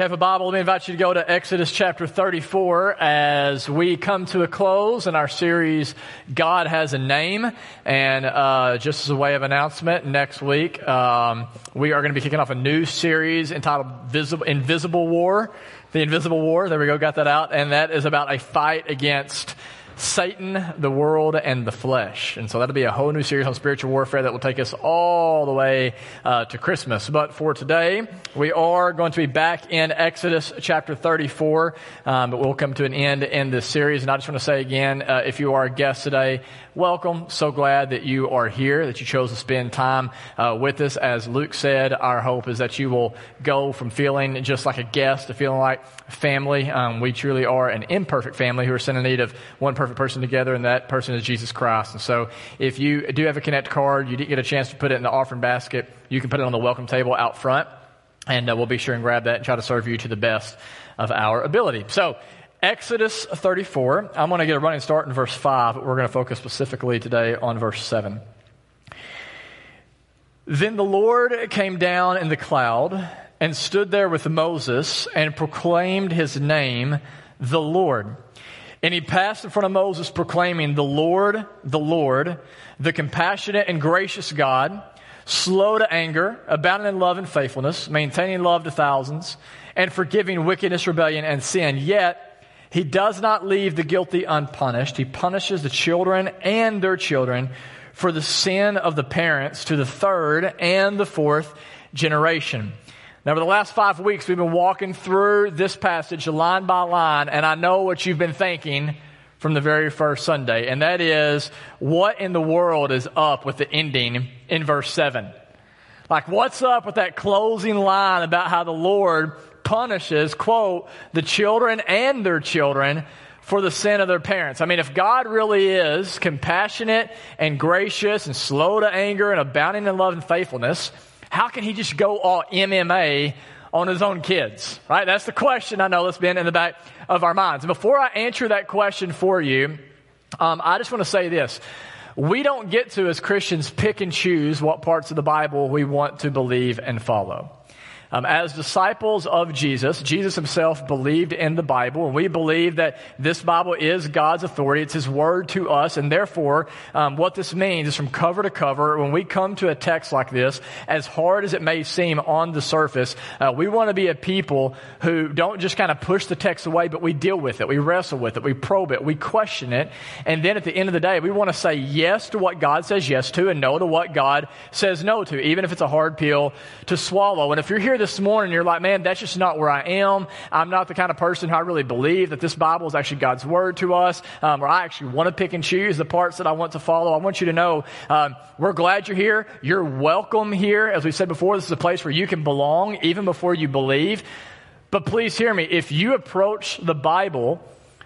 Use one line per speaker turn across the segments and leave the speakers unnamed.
have a Bible, let me invite you to go to Exodus chapter 34 as we come to a close in our series, God Has a Name. And uh, just as a way of announcement, next week um, we are going to be kicking off a new series entitled Visible, Invisible War. The Invisible War, there we go, got that out. And that is about a fight against Satan, the world, and the flesh. And so that'll be a whole new series on spiritual warfare that will take us all the way uh, to Christmas. But for today, we are going to be back in Exodus chapter 34, um, but we'll come to an end in this series. And I just want to say again, uh, if you are a guest today, welcome. So glad that you are here, that you chose to spend time uh, with us. As Luke said, our hope is that you will go from feeling just like a guest to feeling like family. Um, we truly are an imperfect family who are sent in need of one perfect person together, and that person is Jesus Christ. And so, if you do have a Connect card, you didn't get a chance to put it in the offering basket, you can put it on the welcome table out front, and uh, we'll be sure and grab that and try to serve you to the best of our ability. So, Exodus 34. I'm going to get a running start in verse 5, but we're going to focus specifically today on verse 7. Then the Lord came down in the cloud and stood there with Moses and proclaimed his name, the Lord. And he passed in front of Moses proclaiming, the Lord, the Lord, the compassionate and gracious God, slow to anger, abounding in love and faithfulness, maintaining love to thousands, and forgiving wickedness, rebellion, and sin. Yet, he does not leave the guilty unpunished. He punishes the children and their children for the sin of the parents to the third and the fourth generation. Now, for the last five weeks, we've been walking through this passage line by line, and I know what you've been thinking from the very first Sunday, and that is, what in the world is up with the ending in verse 7? Like, what's up with that closing line about how the Lord punishes, quote, the children and their children for the sin of their parents. I mean, if God really is compassionate and gracious and slow to anger and abounding in love and faithfulness, how can he just go all MMA on his own kids? Right? That's the question I know that's been in the back of our minds. And before I answer that question for you, um, I just want to say this. We don't get to, as Christians, pick and choose what parts of the Bible we want to believe and follow. Um, as disciples of Jesus, Jesus himself believed in the Bible, and we believe that this Bible is God's authority. It's his word to us, and therefore, um, what this means is from cover to cover, when we come to a text like this, as hard as it may seem on the surface, uh, we want to be a people who don't just kind of push the text away, but we deal with it, we wrestle with it, we probe it, we question it, and then at the end of the day, we want to say yes to what God says yes to and no to what God says no to, even if it's a hard pill to swallow. And if you're here this morning, you're like, man, that's just not where I am. I'm not the kind of person who I really believe that this Bible is actually God's word to us, um, or I actually want to pick and choose the parts that I want to follow. I want you to know um, we're glad you're here. You're welcome here. As we said before, this is a place where you can belong even before you believe. But please hear me. If you approach the Bible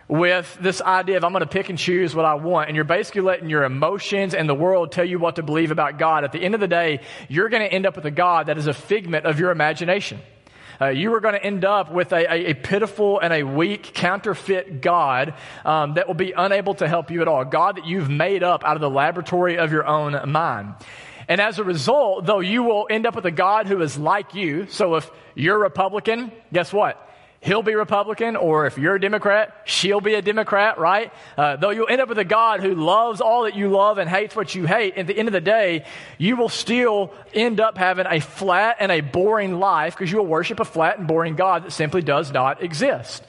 with this idea of I'm going to pick and choose what I want, and you're basically letting your emotions and the world tell you what to believe about God, at the end of the day, you're going to end up with a God that is a figment of your imagination. Uh, you are going to end up with a, a, a, pitiful and a weak, counterfeit God um, that will be unable to help you at all. God that you've made up out of the laboratory of your own mind. And as a result, though you will end up with a God who is like you, so if you're Republican, guess what? He'll be Republican, or if you're a Democrat, she'll be a Democrat, right? Uh, though you'll end up with a God who loves all that you love and hates what you hate, at the end of the day, you will still end up having a flat and a boring life because you will worship a flat and boring God that simply does not exist.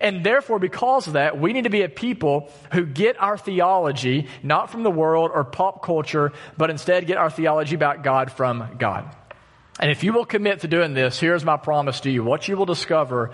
And therefore, because of that, we need to be a people who get our theology not from the world or pop culture, but instead get our theology about God from God. And if you will commit to doing this, here's my promise to you. What you will discover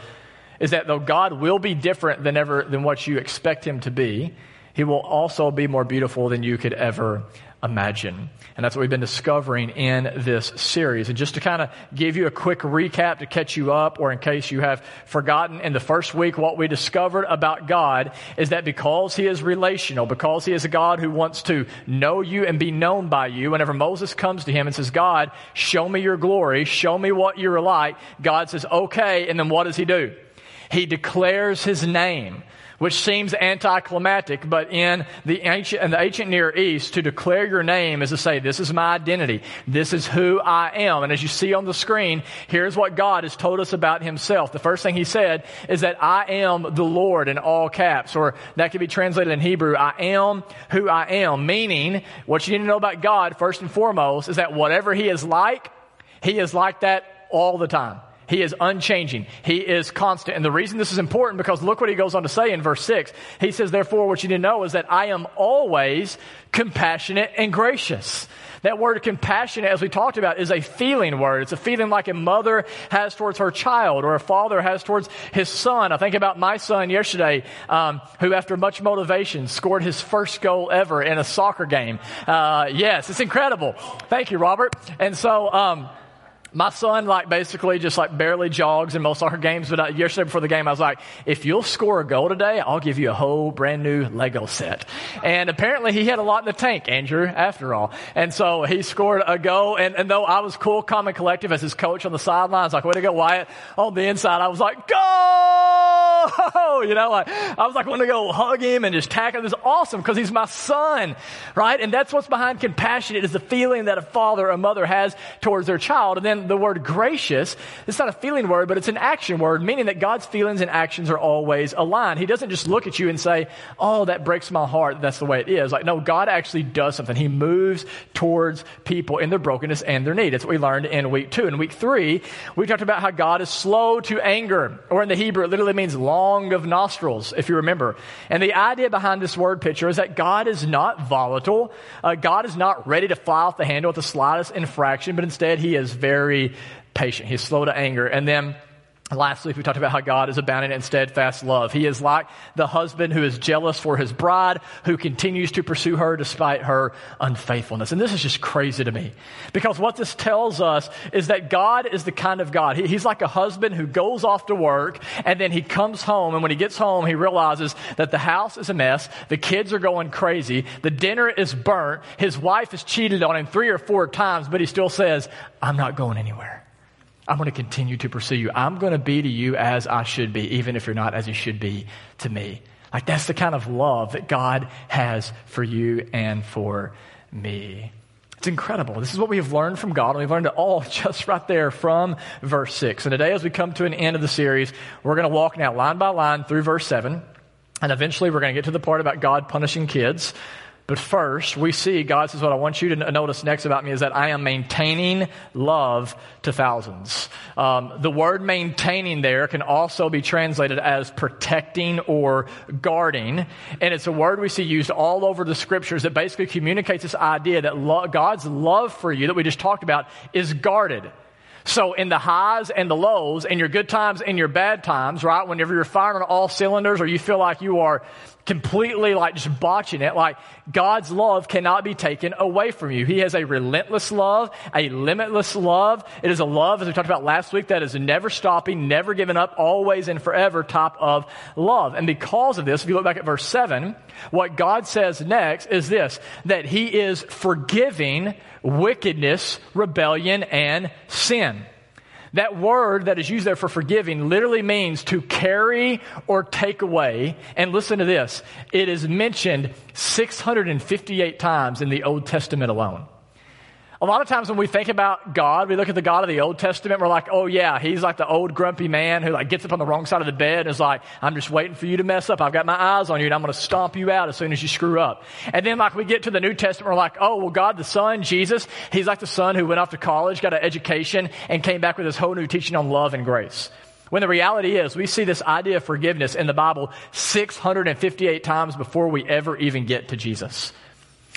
is that though God will be different than ever than what you expect him to be, he will also be more beautiful than you could ever imagine. And that's what we've been discovering in this series. And just to kind of give you a quick recap to catch you up, or in case you have forgotten in the first week, what we discovered about God is that because He is relational, because He is a God who wants to know you and be known by you, whenever Moses comes to Him and says, God, show me your glory, show me what you're like, God says, okay, and then what does He do? He declares His name which seems anticlimactic, but in the ancient, in the ancient Near East, to declare your name is to say, this is my identity. This is who I am. And as you see on the screen, here's what God has told us about himself. The first thing he said is that I am the Lord in all caps, or that could be translated in Hebrew, I am who I am, meaning what you need to know about God, first and foremost, is that whatever he is like, he is like that all the time. He is unchanging. He is constant. And the reason this is important because look what he goes on to say in verse 6. He says, Therefore, what you need to know is that I am always compassionate and gracious. That word compassionate, as we talked about, is a feeling word. It's a feeling like a mother has towards her child or a father has towards his son. I think about my son yesterday, um, who after much motivation scored his first goal ever in a soccer game. Uh, yes, it's incredible. Thank you, Robert. And so, um, my son, like, basically just like barely jogs in most soccer games, but uh, yesterday before the game, I was like, if you'll score a goal today, I'll give you a whole brand new Lego set. And apparently he had a lot in the tank, Andrew, after all. And so he scored a goal, and, and though I was cool, calm, and collective as his coach on the sidelines, like, way to go, Wyatt. On the inside, I was like, go! You know, like, I was like, want to go hug him and just tackle him. It's awesome because he's my son, right? And that's what's behind compassion. It is the feeling that a father or a mother has towards their child. And then the word gracious, it's not a feeling word, but it's an action word, meaning that God's feelings and actions are always aligned. He doesn't just look at you and say, Oh, that breaks my heart. That's the way it is. Like, no, God actually does something. He moves towards people in their brokenness and their need. That's what we learned in week two. In week three, we talked about how God is slow to anger, or in the Hebrew, it literally means long of nostrils, if you remember. And the idea behind this word picture is that God is not volatile. Uh, God is not ready to fly off the handle at the slightest infraction, but instead he is very very patient. He's slow to anger. And then Last week we talked about how God is abounding in steadfast love. He is like the husband who is jealous for his bride, who continues to pursue her despite her unfaithfulness. And this is just crazy to me. Because what this tells us is that God is the kind of God. He, he's like a husband who goes off to work and then he comes home and when he gets home he realizes that the house is a mess, the kids are going crazy, the dinner is burnt, his wife has cheated on him three or four times, but he still says, I'm not going anywhere. I'm going to continue to pursue you. I'm going to be to you as I should be, even if you're not as you should be to me. Like that's the kind of love that God has for you and for me. It's incredible. This is what we have learned from God, and we've learned it all just right there from verse 6. And today, as we come to an end of the series, we're going to walk now line by line through verse 7. And eventually, we're going to get to the part about God punishing kids. But first, we see God says, What I want you to notice next about me is that I am maintaining love to thousands. Um, the word maintaining there can also be translated as protecting or guarding. And it's a word we see used all over the scriptures that basically communicates this idea that lo- God's love for you that we just talked about is guarded. So in the highs and the lows, in your good times and your bad times, right? Whenever you're firing on all cylinders or you feel like you are completely like just botching it. Like God's love cannot be taken away from you. He has a relentless love, a limitless love. It is a love, as we talked about last week, that is never stopping, never giving up, always and forever top of love. And because of this, if you look back at verse seven, what God says next is this, that He is forgiving wickedness, rebellion, and sin. That word that is used there for forgiving literally means to carry or take away. And listen to this. It is mentioned 658 times in the Old Testament alone. A lot of times when we think about God, we look at the God of the Old Testament, we're like, oh yeah, he's like the old grumpy man who like gets up on the wrong side of the bed and is like, I'm just waiting for you to mess up. I've got my eyes on you and I'm going to stomp you out as soon as you screw up. And then like we get to the New Testament, we're like, oh, well, God the Son, Jesus, he's like the son who went off to college, got an education and came back with this whole new teaching on love and grace. When the reality is, we see this idea of forgiveness in the Bible 658 times before we ever even get to Jesus.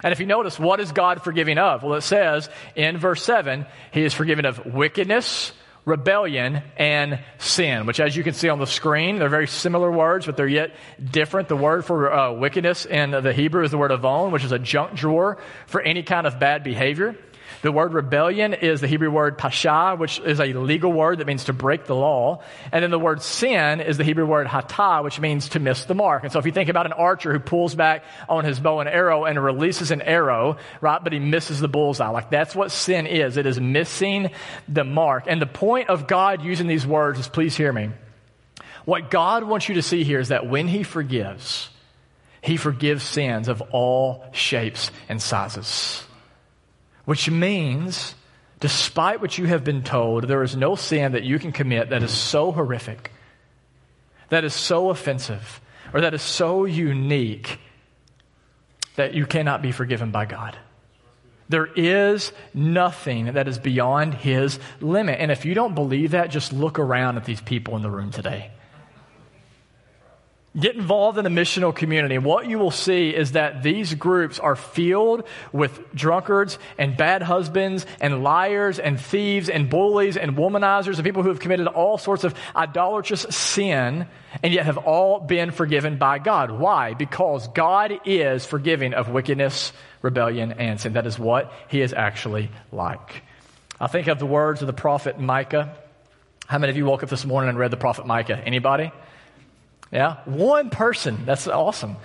And if you notice, what is God forgiving of? Well, it says in verse 7, He is forgiven of wickedness, rebellion, and sin, which, as you can see on the screen, they're very similar words, but they're yet different. The word for uh, wickedness in the Hebrew is the word avon, which is a junk drawer for any kind of bad behavior. The word rebellion is the Hebrew word pasha, which is a legal word that means to break the law. And then the word sin is the Hebrew word hata, which means to miss the mark. And so if you think about an archer who pulls back on his bow and arrow and releases an arrow, right, but he misses the bullseye, like that's what sin is. It is missing the mark. And the point of God using these words is, please hear me. What God wants you to see here is that when he forgives, he forgives sins of all shapes and sizes. Which means, despite what you have been told, there is no sin that you can commit that is so horrific, that is so offensive, or that is so unique that you cannot be forgiven by God. There is nothing that is beyond His limit. And if you don't believe that, just look around at these people in the room today. Get involved in a missional community. What you will see is that these groups are filled with drunkards and bad husbands and liars and thieves and bullies and womanizers and people who have committed all sorts of idolatrous sin and yet have all been forgiven by God. Why? Because God is forgiving of wickedness, rebellion, and sin. That is what He is actually like. I think of the words of the prophet Micah. How many of you woke up this morning and read the prophet Micah? Anybody? Yeah, one person. That's awesome.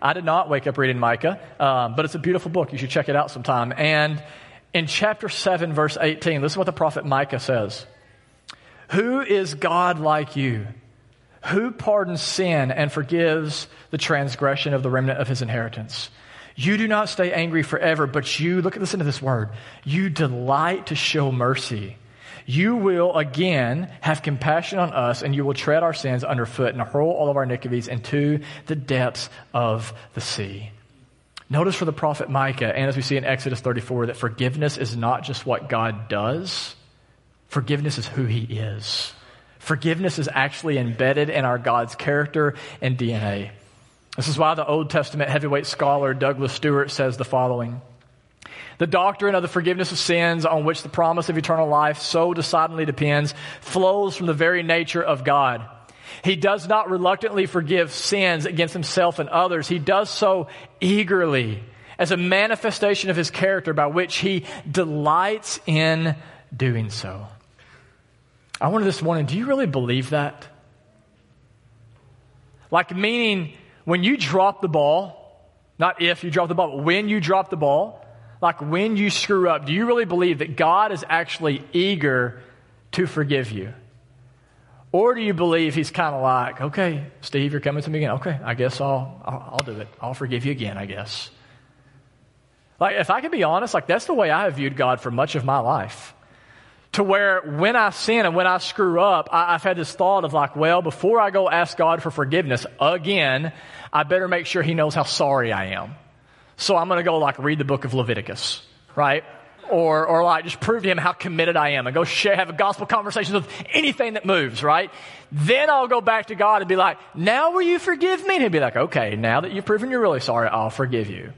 I did not wake up reading Micah, um, but it's a beautiful book. You should check it out sometime. And in chapter 7, verse 18, this is what the prophet Micah says Who is God like you? Who pardons sin and forgives the transgression of the remnant of his inheritance? You do not stay angry forever, but you, look at listen to this word, you delight to show mercy you will again have compassion on us and you will tread our sins underfoot and hurl all of our iniquities into the depths of the sea. Notice for the prophet Micah, and as we see in Exodus 34, that forgiveness is not just what God does, forgiveness is who he is. Forgiveness is actually embedded in our God's character and DNA. This is why the Old Testament heavyweight scholar Douglas Stuart says the following. The doctrine of the forgiveness of sins on which the promise of eternal life so decidedly depends flows from the very nature of God. He does not reluctantly forgive sins against himself and others. He does so eagerly as a manifestation of his character by which he delights in doing so. I wonder this morning, do you really believe that? Like, meaning when you drop the ball, not if you drop the ball, but when you drop the ball, like when you screw up, do you really believe that God is actually eager to forgive you? Or do you believe he's kind of like, okay, Steve, you're coming to me again. Okay, I guess I'll, I'll, I'll do it. I'll forgive you again, I guess. Like, if I can be honest, like that's the way I have viewed God for much of my life. To where when I sin and when I screw up, I, I've had this thought of like, well, before I go ask God for forgiveness again, I better make sure he knows how sorry I am. So I'm going to go like read the book of Leviticus, right? Or, or like just prove to him how committed I am and go share, have a gospel conversation with anything that moves, right? Then I'll go back to God and be like, now will you forgive me? And he'll be like, okay, now that you've proven you're really sorry, I'll forgive you.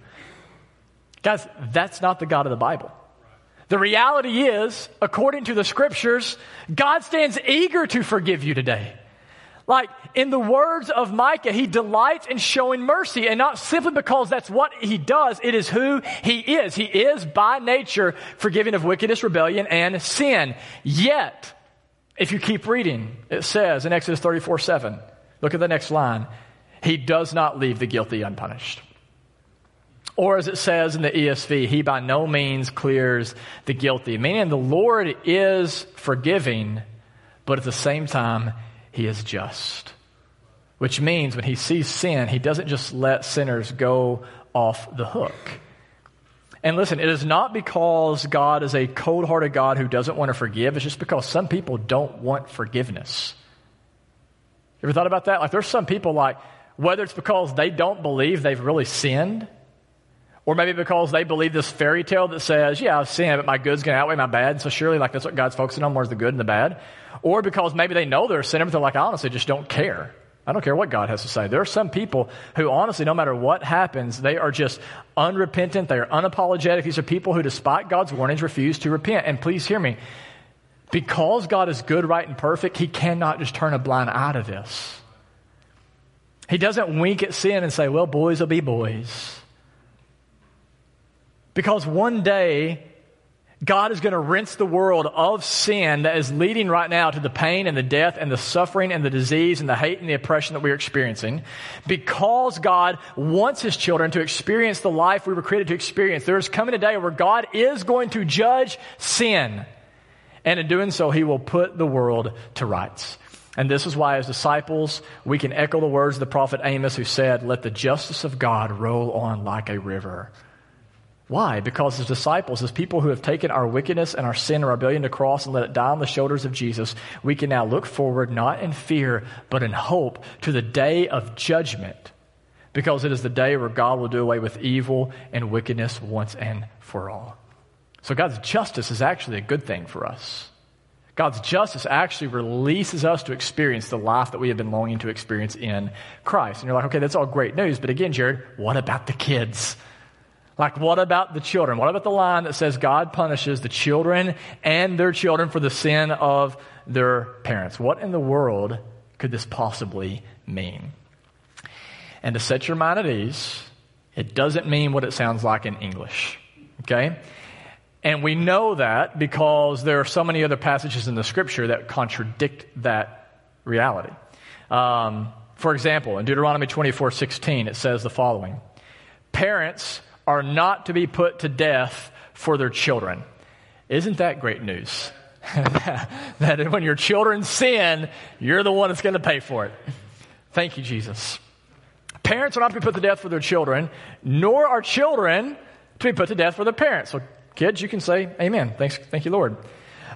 Guys, that's not the God of the Bible. The reality is, according to the scriptures, God stands eager to forgive you today. Like, in the words of Micah, he delights in showing mercy, and not simply because that's what he does, it is who he is. He is, by nature, forgiving of wickedness, rebellion, and sin. Yet, if you keep reading, it says in Exodus 34 7, look at the next line, he does not leave the guilty unpunished. Or as it says in the ESV, he by no means clears the guilty. Meaning the Lord is forgiving, but at the same time, he is just. Which means when he sees sin, he doesn't just let sinners go off the hook. And listen, it is not because God is a cold hearted God who doesn't want to forgive, it's just because some people don't want forgiveness. You ever thought about that? Like, there's some people, like, whether it's because they don't believe they've really sinned, or maybe because they believe this fairy tale that says, yeah, I've sinned, but my good's going to outweigh my bad. So surely, like, that's what God's focusing on, where's the good and the bad. Or because maybe they know they're a sinner, but they're like, I honestly just don't care. I don't care what God has to say. There are some people who honestly, no matter what happens, they are just unrepentant. They are unapologetic. These are people who, despite God's warnings, refuse to repent. And please hear me. Because God is good, right, and perfect, He cannot just turn a blind eye to this. He doesn't wink at sin and say, well, boys will be boys. Because one day, God is going to rinse the world of sin that is leading right now to the pain and the death and the suffering and the disease and the hate and the oppression that we're experiencing. Because God wants His children to experience the life we were created to experience, there is coming a day where God is going to judge sin. And in doing so, He will put the world to rights. And this is why, as disciples, we can echo the words of the prophet Amos, who said, Let the justice of God roll on like a river. Why? Because as disciples, as people who have taken our wickedness and our sin and our rebellion to cross and let it die on the shoulders of Jesus, we can now look forward not in fear, but in hope to the day of judgment. Because it is the day where God will do away with evil and wickedness once and for all. So God's justice is actually a good thing for us. God's justice actually releases us to experience the life that we have been longing to experience in Christ. And you're like, okay, that's all great news. But again, Jared, what about the kids? Like, what about the children? What about the line that says God punishes the children and their children for the sin of their parents? What in the world could this possibly mean? And to set your mind at ease, it doesn't mean what it sounds like in English. Okay? And we know that because there are so many other passages in the scripture that contradict that reality. Um, for example, in Deuteronomy 24 16, it says the following Parents, are not to be put to death for their children. Isn't that great news? that when your children sin, you're the one that's going to pay for it. Thank you, Jesus. Parents are not to be put to death for their children, nor are children to be put to death for their parents. So, kids, you can say, Amen. Thanks, thank you, Lord.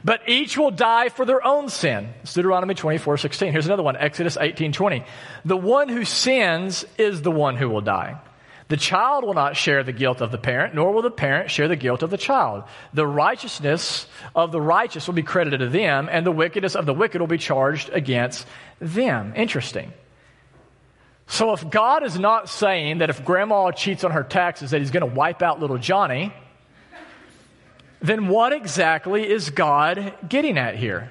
But each will die for their own sin. It's Deuteronomy 24, 16. Here's another one, Exodus 18, 20. The one who sins is the one who will die. The child will not share the guilt of the parent, nor will the parent share the guilt of the child. The righteousness of the righteous will be credited to them, and the wickedness of the wicked will be charged against them. Interesting. So if God is not saying that if grandma cheats on her taxes that he's going to wipe out little Johnny, then what exactly is God getting at here?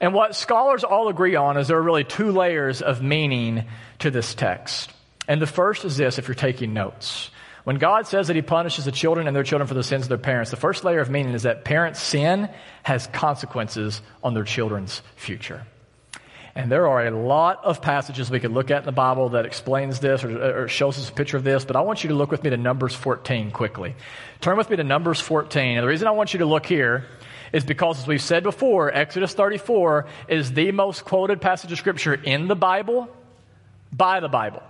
And what scholars all agree on is there are really two layers of meaning to this text. And the first is this if you're taking notes. When God says that He punishes the children and their children for the sins of their parents, the first layer of meaning is that parents' sin has consequences on their children's future. And there are a lot of passages we could look at in the Bible that explains this or, or, shows us a picture of this, but I want you to look with me to Numbers 14 quickly. Turn with me to Numbers 14. And the reason I want you to look here is because, as we've said before, Exodus 34 is the most quoted passage of Scripture in the Bible by the Bible.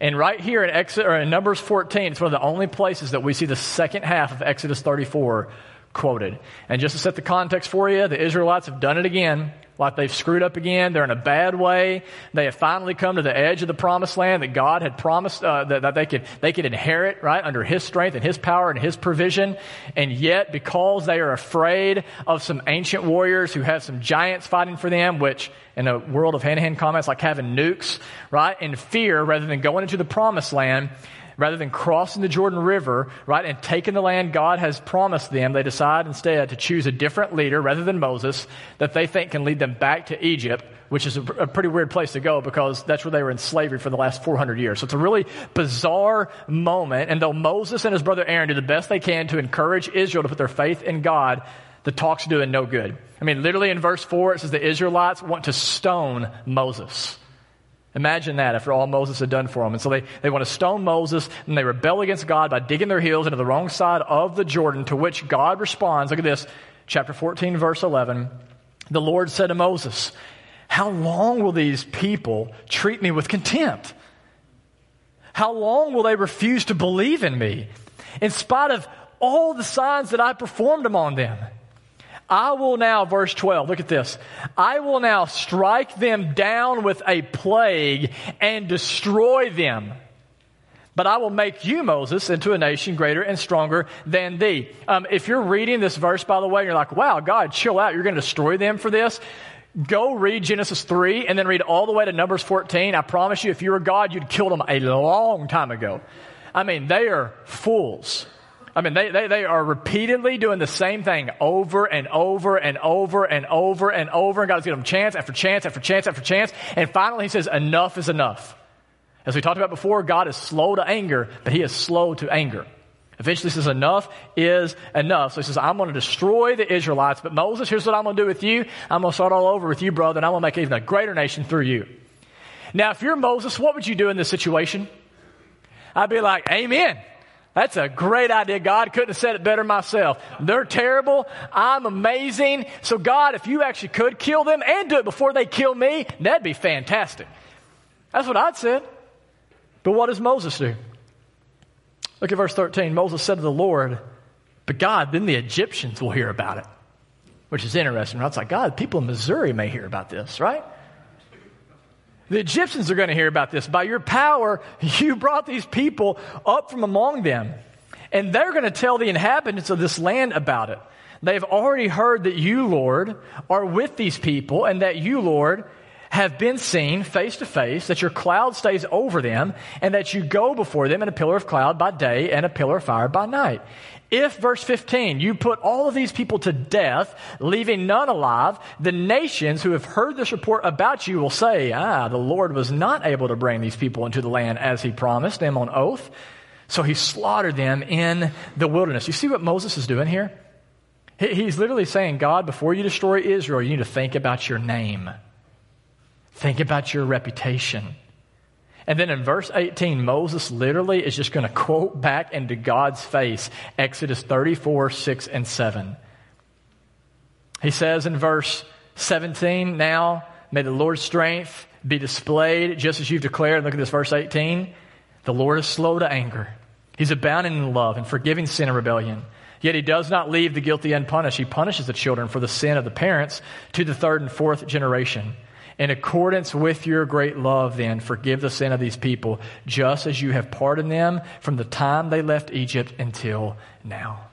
And right here in, Exodus, or in Numbers 14, it's one of the only places that we see the second half of Exodus 34 quoted. And just to set the context for you, the Israelites have done it again like they've screwed up again. They're in a bad way. They have finally come to the edge of the promised land that God had promised uh, that, that, they could they could inherit right under His strength and His power and His provision. And yet, because they are afraid of some ancient warriors who have some giants fighting for them, which in a world of hand-to-hand comments like having nukes, right, in fear rather than going into the promised land rather than crossing the Jordan River, right, and taking the land God has promised them, they decide instead to choose a different leader rather than Moses that they think can lead them back to Egypt, which is a, a pretty weird place to go because that's where they were in slavery for the last 400 years. So it's a really bizarre moment. And though Moses and his brother Aaron do the best they can to encourage Israel to put their faith in God, the talk's doing no good. I mean, literally in verse 4, it says the Israelites want to stone Moses. Imagine that after all Moses had done for them. And so they, they want to stone Moses and they rebel against God by digging their heels into the wrong side of the Jordan, to which God responds. Look at this, chapter 14, verse 11. The Lord said to Moses, How long will these people treat me with contempt? How long will they refuse to believe in me in spite of all the signs that I performed among them? I will now, verse 12, look at this. I will now strike them down with a plague and destroy them. But I will make you, Moses, into a nation greater and stronger than thee. Um, if you're reading this verse, by the way, and you're like, wow, God, chill out. You're going to destroy them for this. Go read Genesis 3 and then read all the way to Numbers 14. I promise you, if you were God, you'd kill them a long time ago. I mean, they are fools. I mean, they, they, they are repeatedly doing the same thing over and over and over and over and over. And God's giving them chance after chance after chance after chance. And finally, he says, enough is enough. As we talked about before, God is slow to anger, but he is slow to anger. Eventually, he says, enough is enough. So he says, I'm going to destroy the Israelites. But Moses, here's what I'm going to do with you. I'm going to start all over with you, brother, and I'm going to make even a greater nation through you. Now, if you're Moses, what would you do in this situation? I'd be like, Amen. That's a great idea. God couldn't have said it better myself. They're terrible. I'm amazing. So God, if you actually could kill them and do it before they kill me, that'd be fantastic. That's what I'd said. But what does Moses do? Look at verse 13. Moses said to the Lord, But God, then the Egyptians will hear about it. Which is interesting. Right? It's like, God, people in Missouri may hear about this, right? The Egyptians are going to hear about this. By your power, you brought these people up from among them. And they're going to tell the inhabitants of this land about it. They've already heard that you, Lord, are with these people and that you, Lord, have been seen face to face, that your cloud stays over them, and that you go before them in a pillar of cloud by day and a pillar of fire by night. If, verse 15, you put all of these people to death, leaving none alive, the nations who have heard this report about you will say, Ah, the Lord was not able to bring these people into the land as he promised them on oath. So he slaughtered them in the wilderness. You see what Moses is doing here? He's literally saying, God, before you destroy Israel, you need to think about your name. Think about your reputation. And then in verse 18, Moses literally is just going to quote back into God's face Exodus 34, 6, and 7. He says in verse 17, Now may the Lord's strength be displayed just as you've declared. Look at this, verse 18. The Lord is slow to anger. He's abounding in love and forgiving sin and rebellion. Yet he does not leave the guilty unpunished. He punishes the children for the sin of the parents to the third and fourth generation. In accordance with your great love, then, forgive the sin of these people, just as you have pardoned them from the time they left Egypt until now.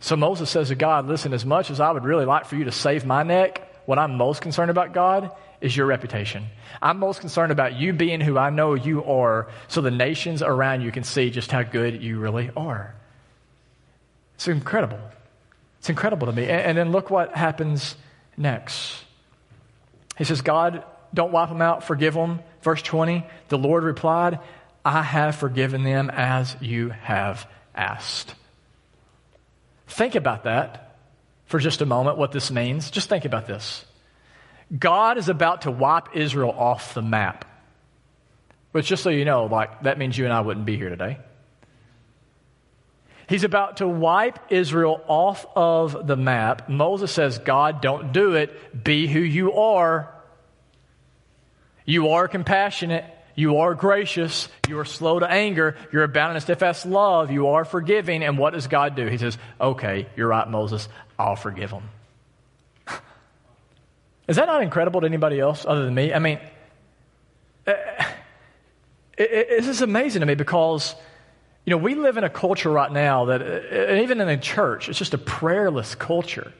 So Moses says to God, Listen, as much as I would really like for you to save my neck, what I'm most concerned about, God, is your reputation. I'm most concerned about you being who I know you are, so the nations around you can see just how good you really are. It's incredible. It's incredible to me. And, then look what happens next. He says, God, don't wipe them out, forgive them. Verse 20, the Lord replied, I have forgiven them as you have asked. Think about that for just a moment, what this means. Just think about this. God is about to wipe Israel off the map. But just so you know, like, that means you and I wouldn't be here today. He's about to wipe Israel off of the map. Moses says, God, don't do it. Be who you are. You are compassionate. You are gracious. You are slow to anger. You're abounding in steadfast love. You are forgiving. And what does God do? He says, Okay, you're right, Moses. I'll forgive them. Is that not incredible to anybody else other than me? I mean, uh, it, it, this is amazing to me because you know, we live in a culture right now that, uh, even in the church, it's just a prayerless culture.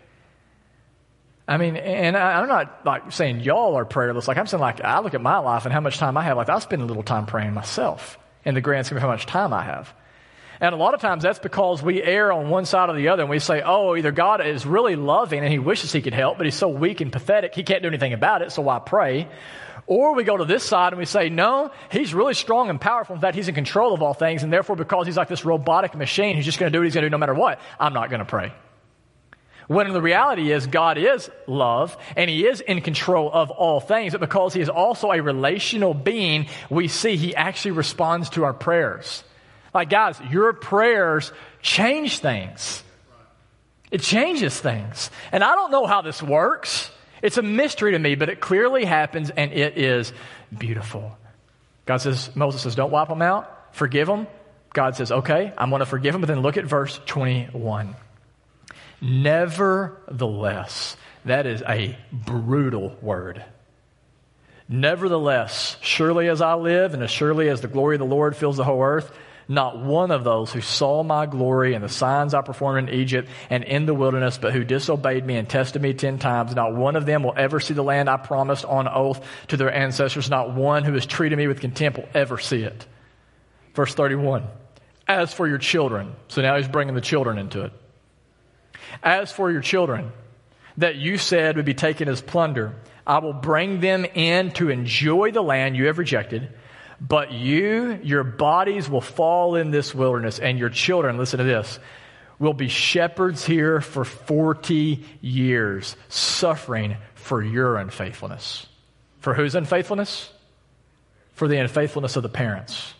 I mean, and I, am not like saying y'all are prayerless. Like I'm saying, like I look at my life and how much time I have. Like I spend a little time praying myself in the grand scheme of how much time I have. And a lot of times that's because we err on one side or the other and we say, oh, either God is really loving and he wishes he could help, but he's so weak and pathetic, he can't do anything about it, so why pray? Or we go to this side and we say, no, he's really strong and powerful. In fact, he's in control of all things. And therefore, because he's like this robotic machine, he's just going to do what he's going to do no matter what. I'm not going to pray. When the reality is God is love and he is in control of all things. But because he is also a relational being, we see he actually responds to our prayers. Like, guys, your prayers change things. It changes things. And I don't know how this works. It's a mystery to me, but it clearly happens and it is beautiful. God says, Moses says, don't wipe them out, forgive them. God says, okay, I'm going to forgive them. But then look at verse 21. Nevertheless, that is a brutal word. Nevertheless, surely as I live and as surely as the glory of the Lord fills the whole earth, not one of those who saw my glory and the signs I performed in Egypt and in the wilderness, but who disobeyed me and tested me ten times, not one of them will ever see the land I promised on oath to their ancestors. Not one who has treated me with contempt will ever see it. Verse 31. As for your children, so now he's bringing the children into it. As for your children, that you said would be taken as plunder, I will bring them in to enjoy the land you have rejected. But you, your bodies will fall in this wilderness, and your children, listen to this, will be shepherds here for 40 years, suffering for your unfaithfulness. For whose unfaithfulness? For the unfaithfulness of the parents.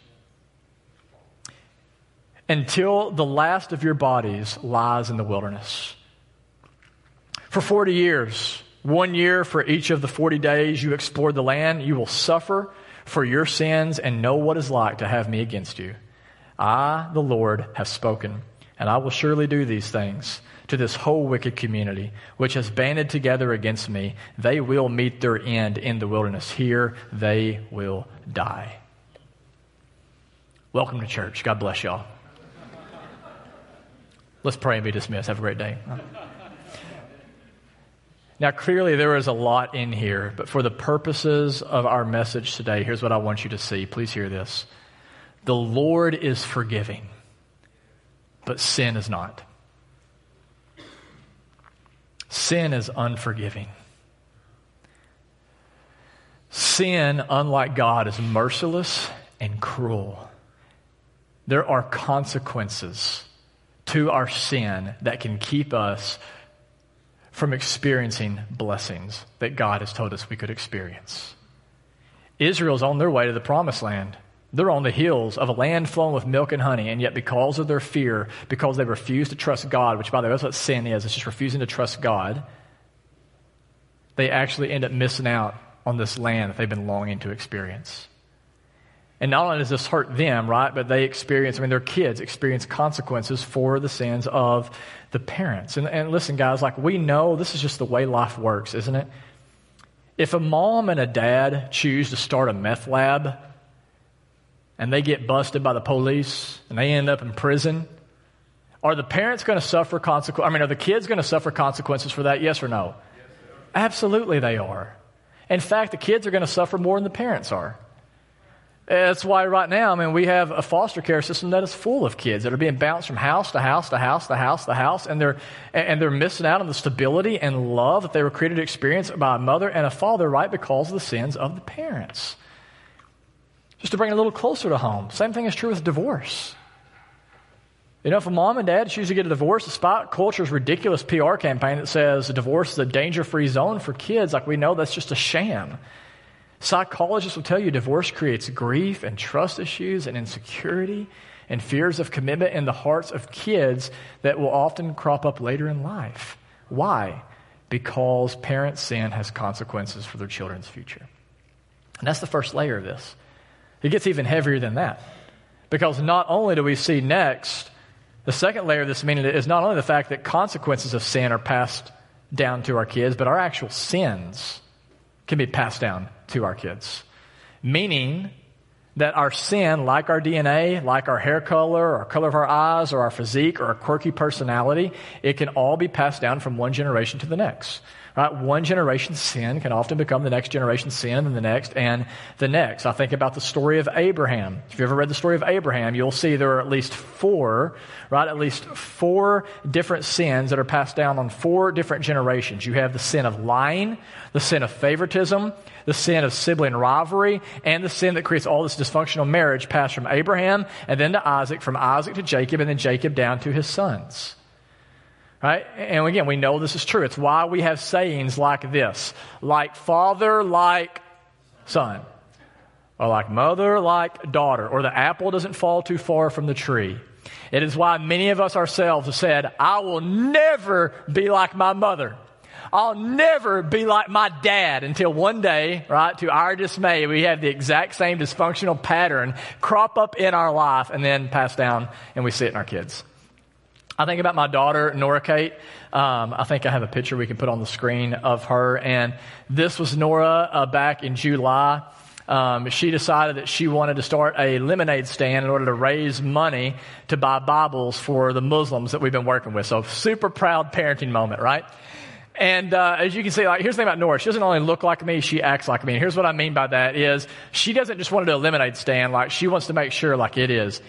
Until the last of your bodies lies in the wilderness. For 40 years, one year for each of the 40 days you explored the land, you will suffer for your sins and know what it's like to have me against you. I, the Lord, have spoken, and I will surely do these things to this whole wicked community, which has banded together against me. They will meet their end in the wilderness. Here they will die. Welcome to church. God bless y'all. Let's pray and be dismissed. Have a great day. Now, clearly, there is a lot in here, but for the purposes of our message today, here's what I want you to see. Please hear this. The Lord is forgiving, but sin is not. Sin is unforgiving. Sin, unlike God, is merciless and cruel. There are consequences to our sin that can keep us from experiencing blessings that God has told us we could experience. Israel's on their way to the promised land. They're on the hills of a land flowing with milk and honey, and yet because of their fear, because they refuse to trust God, which by the way, that's what sin is, it's just refusing to trust God, they actually end up missing out on this land that they've been longing to experience. And not only does this hurt them, right, but they experience, I mean, their kids experience consequences for the sins of the parents. And, and listen, guys, like we know this is just the way life works, isn't it? If a mom and a dad choose to start a meth lab and they get busted by the police and they end up in prison, are the parents going to suffer consequences? I mean, are the kids going to suffer consequences for that? Yes or no? Yes, Absolutely, they are. In fact, the kids are going to suffer more than the parents are. That's why right now, I mean, we have a foster care system that is full of kids that are being bounced from house to house to house to house to house, and they're, and they're missing out on the stability and love that they were created to experience by a mother and a father, right, because of the sins of the parents. Just to bring it a little closer to home, same thing is true with divorce. You know, if a mom and dad choose to get a divorce, despite culture's ridiculous PR campaign that says divorce is a danger free zone for kids, like we know that's just a sham. Psychologists will tell you divorce creates grief and trust issues and insecurity and fears of commitment in the hearts of kids that will often crop up later in life. Why? Because parent sin has consequences for their children's future. And that's the first layer of this. It gets even heavier than that. Because not only do we see next, the second layer of this meaning is not only the fact that consequences of sin are passed down to our kids, but our actual sins can be passed down to our kids. Meaning that our sin, like our DNA, like our hair color, or color of our eyes, or our physique, or our quirky personality, it can all be passed down from one generation to the next. Right? One generation's sin can often become the next generation's sin and the next and the next. I think about the story of Abraham. If you ever read the story of Abraham, you'll see there are at least four, right? At least four different sins that are passed down on four different generations. You have the sin of lying, the sin of favoritism, the sin of sibling rivalry, and the sin that creates all this dysfunctional marriage passed from Abraham and then to Isaac, from Isaac to Jacob, and then Jacob down to his sons. Right? And again, we know this is true. It's why we have sayings like this like father, like son, or like mother, like daughter, or the apple doesn't fall too far from the tree. It is why many of us ourselves have said, I will never be like my mother. I'll never be like my dad until one day, right, to our dismay, we have the exact same dysfunctional pattern crop up in our life and then pass down and we see it in our kids. I think about my daughter, Nora Kate. Um, I think I have a picture we can put on the screen of her. And this was Nora uh, back in July. Um, she decided that she wanted to start a lemonade stand in order to raise money to buy Bibles for the Muslims that we've been working with. So super proud parenting moment, right? And uh, as you can see, like here's the thing about Nora. She doesn't only look like me; she acts like me. And here's what I mean by that: is she doesn't just want to do a lemonade stand. Like she wants to make sure, like it is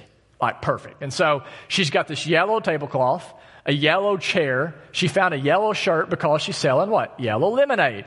like perfect. And so she's got this yellow tablecloth, a yellow chair. She found a yellow shirt because she's selling what? Yellow lemonade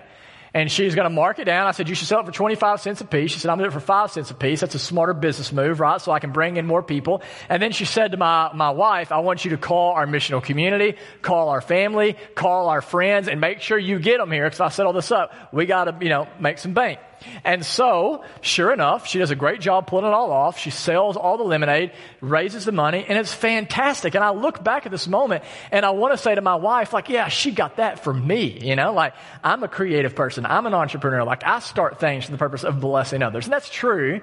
and she's going to mark it down. I said, you should sell it for 25 cents a piece. She said, I'm going to do it for five cents a piece. That's a smarter business move, right? So I can bring in more people. And then she said to my, my wife, I want you to call our missional community, call our family, call our friends, and make sure you get them here. Cause I set all this up. We got to, you know, make some bank. And so, sure enough, she does a great job pulling it all off. She sells all the lemonade, raises the money, and it's fantastic. And I look back at this moment and I want to say to my wife, like, yeah, she got that for me. You know, like, I'm a creative person. I'm an entrepreneur. Like, I start things for the purpose of blessing others. And that's true.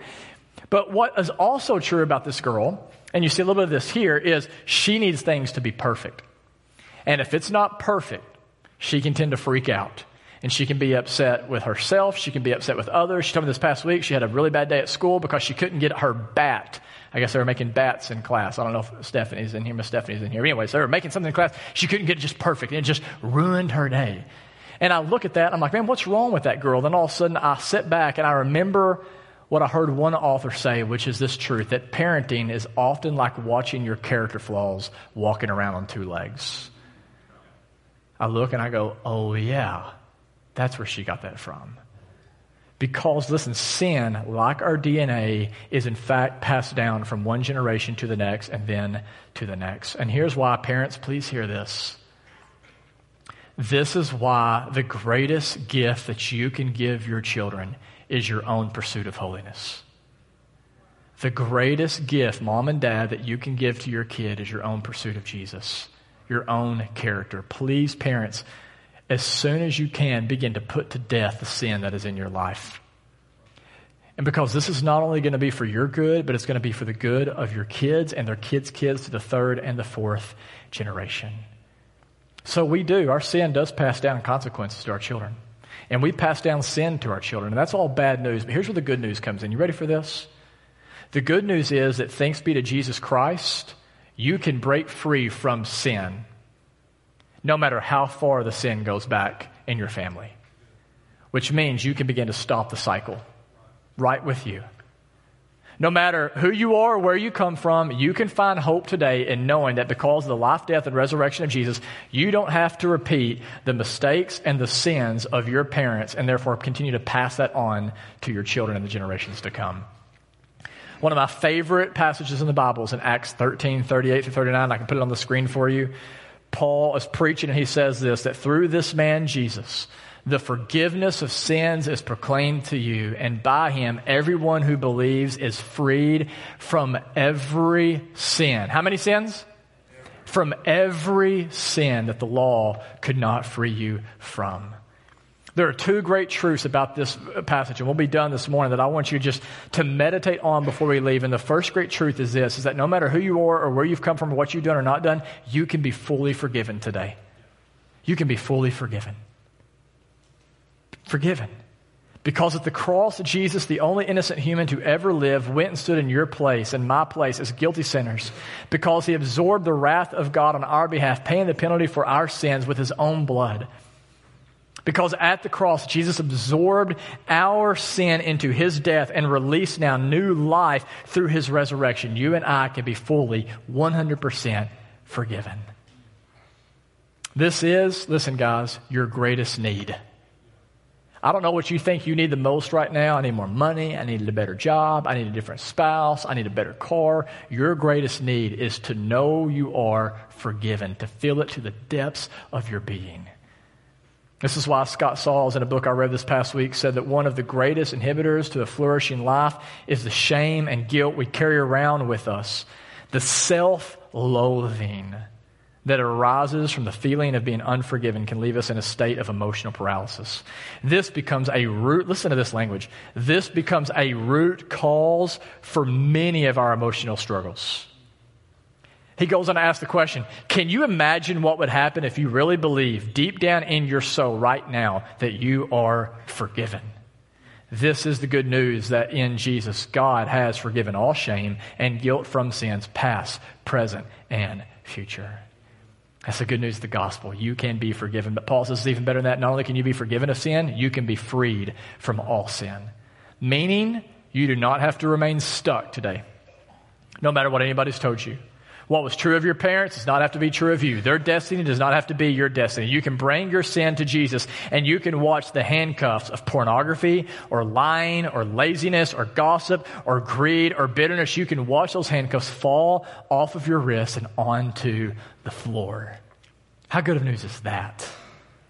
But what is also true about this girl, and you see a little bit of this here, is she needs things to be perfect. And if it's not perfect, she can tend to freak out and she can be upset with herself. She can be upset with others. She told me this past week she had a really bad day at school because she couldn't get her bat. I guess they were making bats in class. I don't know if Stephanie's in here. Miss Stephanie's in here. Anyways, they were making something in class. She couldn't get it just perfect, and it just ruined her day. And I look at that, I'm like, man, what's wrong with that girl? Then all of a sudden, I sit back and I remember what I heard one author say, which is this truth that parenting is often like watching your character flaws walking around on two legs. I look and I go, oh, yeah that's where she got that from. Because, listen, sin, like our DNA, is in fact passed down from one generation to the next and then to the next. And here's why, parents, please hear this. This is why the greatest gift that you can give your children is your own pursuit of holiness. The greatest gift, mom and dad, that you can give to your kid is your own pursuit of Jesus, your own character. Please, parents, as soon as you can, begin to put to death the sin that is in your life. And because this is not only going to be for your good, but it's going to be for the good of your kids and their kids' kids to the third and the fourth generation. So we do. Our sin does pass down consequences to our children. And we pass down sin to our children. And that's all bad news. But here's where the good news comes in. You ready for this? The good news is that thanks be to Jesus Christ, you can break free from sin no matter how far the sin goes back in your family. Which means you can begin to stop the cycle right with you. No matter who you are or where you come from, you can find hope today in knowing that because of the life, death, and resurrection of Jesus, you don't have to repeat the mistakes and the sins of your parents and therefore continue to pass that on to your children and the generations to come. One of my favorite passages in the Bible is in Acts 13, 38 through 39. I can put it on the screen for you. Paul is preaching and he says this that through this man Jesus, the forgiveness of sins is proclaimed to you, and by him, everyone who believes is freed from every sin. How many sins? From every sin that the law could not free you from. There are two great truths about this passage, and we'll be done this morning that I want you just to meditate on before we leave. And the first great truth is this, is that no matter who you are or where you've come from or what you've done or not done, you can be fully forgiven today. You can be fully forgiven. Forgiven. Because at the cross, Jesus, the only innocent human to ever live, went and stood in your place and my place as guilty sinners. Because he absorbed the wrath of God on our behalf, paying the penalty for our sins with his own blood. Because at the cross, Jesus absorbed our sin into his death and released now new life through his resurrection. You and I can be fully 100% forgiven. This is, listen, guys, your greatest need. I don't know what you think you need the most right now. I need more money. I need a better job. I need a different spouse. I need a better car. Your greatest need is to know you are forgiven, to feel it to the depths of your being. This is why Scott Sauls, in a book I read this past week, said that one of the greatest inhibitors to a flourishing life is the shame and guilt we carry around with us, the self loathing that arises from the feeling of being unforgiven can leave us in a state of emotional paralysis. This becomes a root, listen to this language. This becomes a root cause for many of our emotional struggles. He goes on to ask the question Can you imagine what would happen if you really believe deep down in your soul right now that you are forgiven? This is the good news that in Jesus, God has forgiven all shame and guilt from sins, past, present, and future. That's the good news of the gospel. You can be forgiven. But Paul says it's even better than that. Not only can you be forgiven of sin, you can be freed from all sin. Meaning, you do not have to remain stuck today no matter what anybody's told you. What was true of your parents does not have to be true of you. Their destiny does not have to be your destiny. You can bring your sin to Jesus and you can watch the handcuffs of pornography or lying or laziness or gossip or greed or bitterness. You can watch those handcuffs fall off of your wrists and onto the floor. How good of news is that?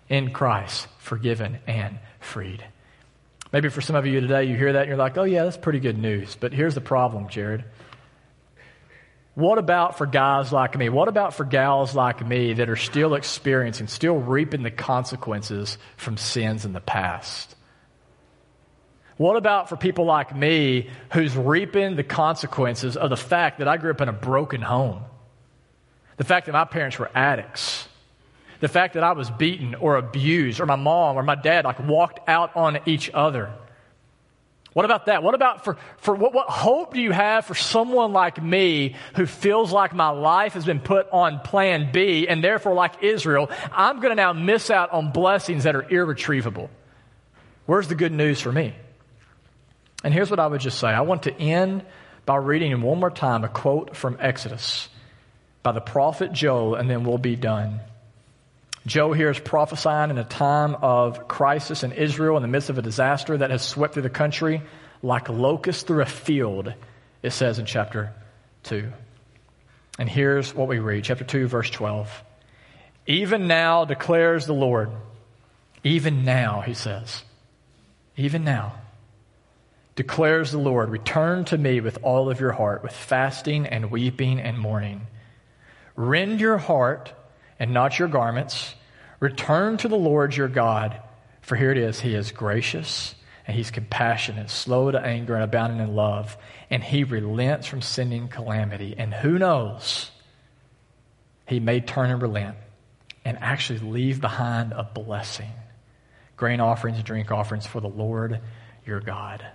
In Christ, forgiven and freed. Maybe for some of you today, you hear that and you're like, oh, yeah, that's pretty good news. But here's the problem, Jared. What about for guys like me? What about for gals like me that are still experiencing, still reaping the consequences from sins in the past? What about for people like me who's reaping the consequences of the fact that I grew up in a broken home? The fact that my parents were addicts. The fact that I was beaten or abused or my mom or my dad like walked out on each other. What about that? What about for, for what, what hope do you have for someone like me who feels like my life has been put on plan B and therefore, like Israel, I'm going to now miss out on blessings that are irretrievable? Where's the good news for me? And here's what I would just say I want to end by reading one more time a quote from Exodus by the prophet Joel, and then we'll be done. Joel here is prophesying in a time of crisis in Israel in the midst of a disaster that has swept through the country like locusts through a field, it says in chapter 2. And here's what we read chapter 2, verse 12. Even now declares the Lord, even now, he says, even now declares the Lord, return to me with all of your heart, with fasting and weeping and mourning. Rend your heart and not your garments. Return to the Lord your God, for here it is He is gracious and He's compassionate, slow to anger, and abounding in love, and He relents from sending calamity. And who knows, He may turn and relent and actually leave behind a blessing grain offerings and drink offerings for the Lord your God.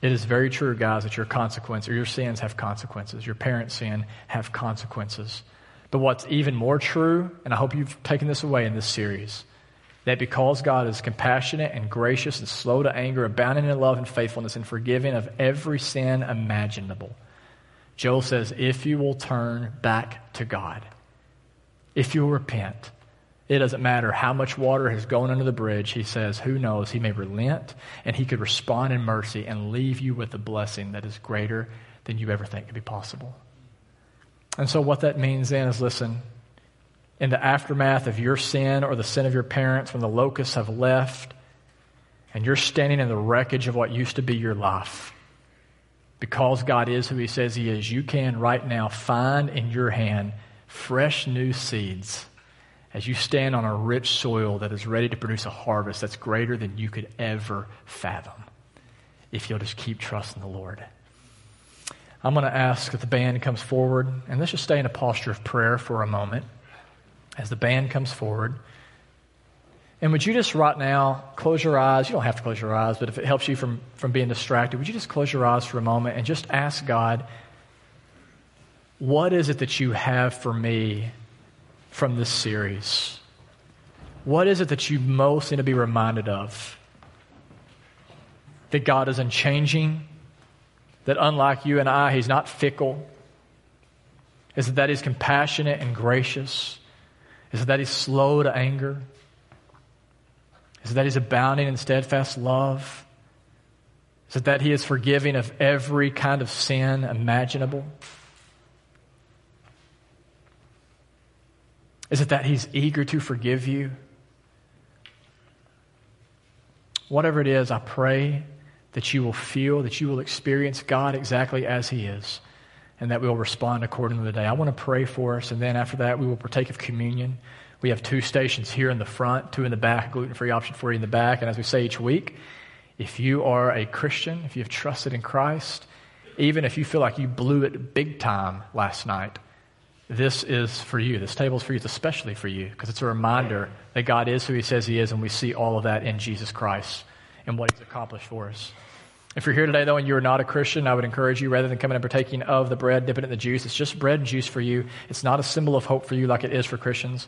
It is very true, guys, that your consequence or your sins have consequences. Your parents' sin have consequences. But what's even more true, and I hope you've taken this away in this series, that because God is compassionate and gracious and slow to anger, abounding in love and faithfulness, and forgiving of every sin imaginable, Joel says, if you will turn back to God, if you'll repent, it doesn't matter how much water has gone under the bridge. He says, Who knows? He may relent and he could respond in mercy and leave you with a blessing that is greater than you ever think could be possible. And so, what that means then is listen, in the aftermath of your sin or the sin of your parents, when the locusts have left, and you're standing in the wreckage of what used to be your life, because God is who He says He is, you can right now find in your hand fresh new seeds as you stand on a rich soil that is ready to produce a harvest that's greater than you could ever fathom if you'll just keep trusting the Lord. I'm going to ask that the band comes forward, and let's just stay in a posture of prayer for a moment as the band comes forward. And would you just right now close your eyes? You don't have to close your eyes, but if it helps you from, from being distracted, would you just close your eyes for a moment and just ask God, what is it that you have for me from this series? What is it that you most need to be reminded of? That God is unchanging, that unlike you and I, he's not fickle, is that he's compassionate and gracious, is that he's slow to anger, is that he's abounding in steadfast love, is it that he is forgiving of every kind of sin imaginable? Is it that he's eager to forgive you? Whatever it is, I pray that you will feel, that you will experience God exactly as He is, and that we will respond accordingly today. I want to pray for us, and then after that, we will partake of communion. We have two stations here in the front, two in the back, gluten free option for you in the back. And as we say each week, if you are a Christian, if you have trusted in Christ, even if you feel like you blew it big time last night, this is for you. This table is for you. It's especially for you because it's a reminder that God is who He says He is, and we see all of that in Jesus Christ and what He's accomplished for us. If you're here today, though, and you're not a Christian, I would encourage you, rather than coming and partaking of the bread, dipping it in the juice, it's just bread and juice for you. It's not a symbol of hope for you like it is for Christians.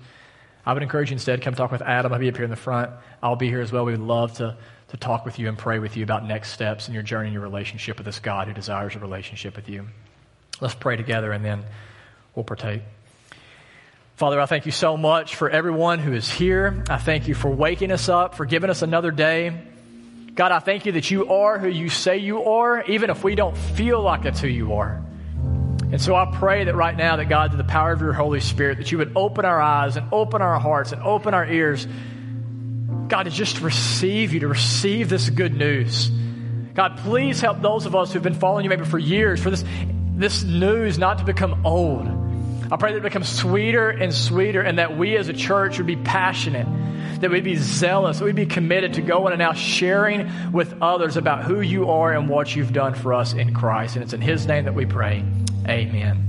I would encourage you instead, come talk with Adam. I'll be up here in the front. I'll be here as well. We would love to, to talk with you and pray with you about next steps in your journey and your relationship with this God who desires a relationship with you. Let's pray together and then we'll partake. Father, I thank you so much for everyone who is here. I thank you for waking us up, for giving us another day. God, I thank you that you are who you say you are, even if we don't feel like it's who you are. And so I pray that right now, that God, through the power of your Holy Spirit, that you would open our eyes and open our hearts and open our ears, God, to just receive you, to receive this good news. God, please help those of us who've been following you maybe for years, for this, this news not to become old I pray that it becomes sweeter and sweeter and that we as a church would be passionate, that we'd be zealous, that we'd be committed to going and now sharing with others about who you are and what you've done for us in Christ. And it's in His name that we pray. Amen.